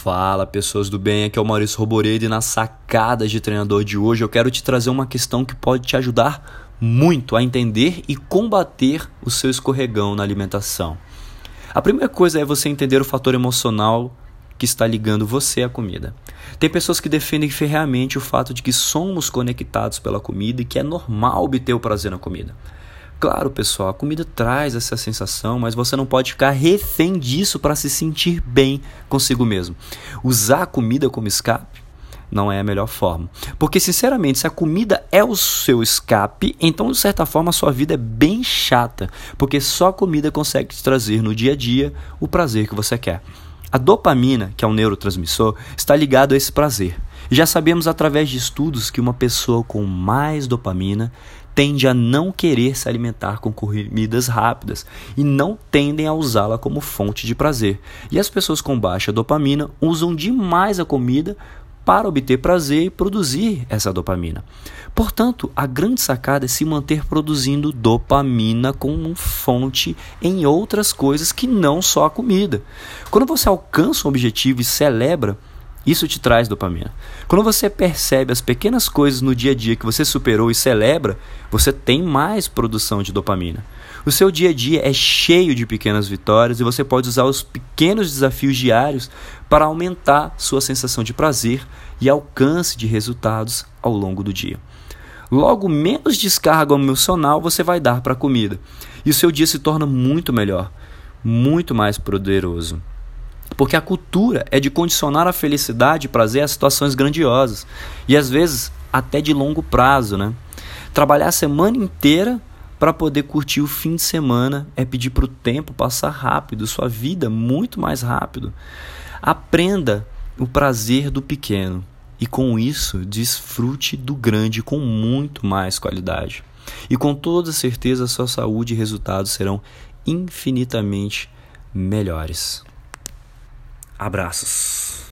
Fala pessoas do bem, aqui é o Maurício Roboredo e na sacada de treinador de hoje eu quero te trazer uma questão que pode te ajudar muito a entender e combater o seu escorregão na alimentação. A primeira coisa é você entender o fator emocional que está ligando você à comida. Tem pessoas que defendem ferreamente o fato de que somos conectados pela comida e que é normal obter o prazer na comida. Claro, pessoal, a comida traz essa sensação, mas você não pode ficar refém disso para se sentir bem consigo mesmo. Usar a comida como escape não é a melhor forma. Porque, sinceramente, se a comida é o seu escape, então, de certa forma, a sua vida é bem chata. Porque só a comida consegue te trazer no dia a dia o prazer que você quer. A dopamina, que é um neurotransmissor, está ligado a esse prazer. Já sabemos através de estudos que uma pessoa com mais dopamina tende a não querer se alimentar com comidas rápidas e não tendem a usá-la como fonte de prazer. E as pessoas com baixa dopamina usam demais a comida para obter prazer e produzir essa dopamina. Portanto, a grande sacada é se manter produzindo dopamina como fonte em outras coisas que não só a comida. Quando você alcança um objetivo e celebra, isso te traz dopamina. Quando você percebe as pequenas coisas no dia a dia que você superou e celebra, você tem mais produção de dopamina. O seu dia a dia é cheio de pequenas vitórias e você pode usar os pequenos desafios diários para aumentar sua sensação de prazer e alcance de resultados ao longo do dia. Logo, menos descarga emocional você vai dar para a comida e o seu dia se torna muito melhor, muito mais poderoso. Porque a cultura é de condicionar a felicidade e prazer a situações grandiosas e às vezes até de longo prazo, né? Trabalhar a semana inteira para poder curtir o fim de semana é pedir para o tempo passar rápido, sua vida muito mais rápido. Aprenda o prazer do pequeno e com isso desfrute do grande com muito mais qualidade. E com toda certeza sua saúde e resultados serão infinitamente melhores. Abraços.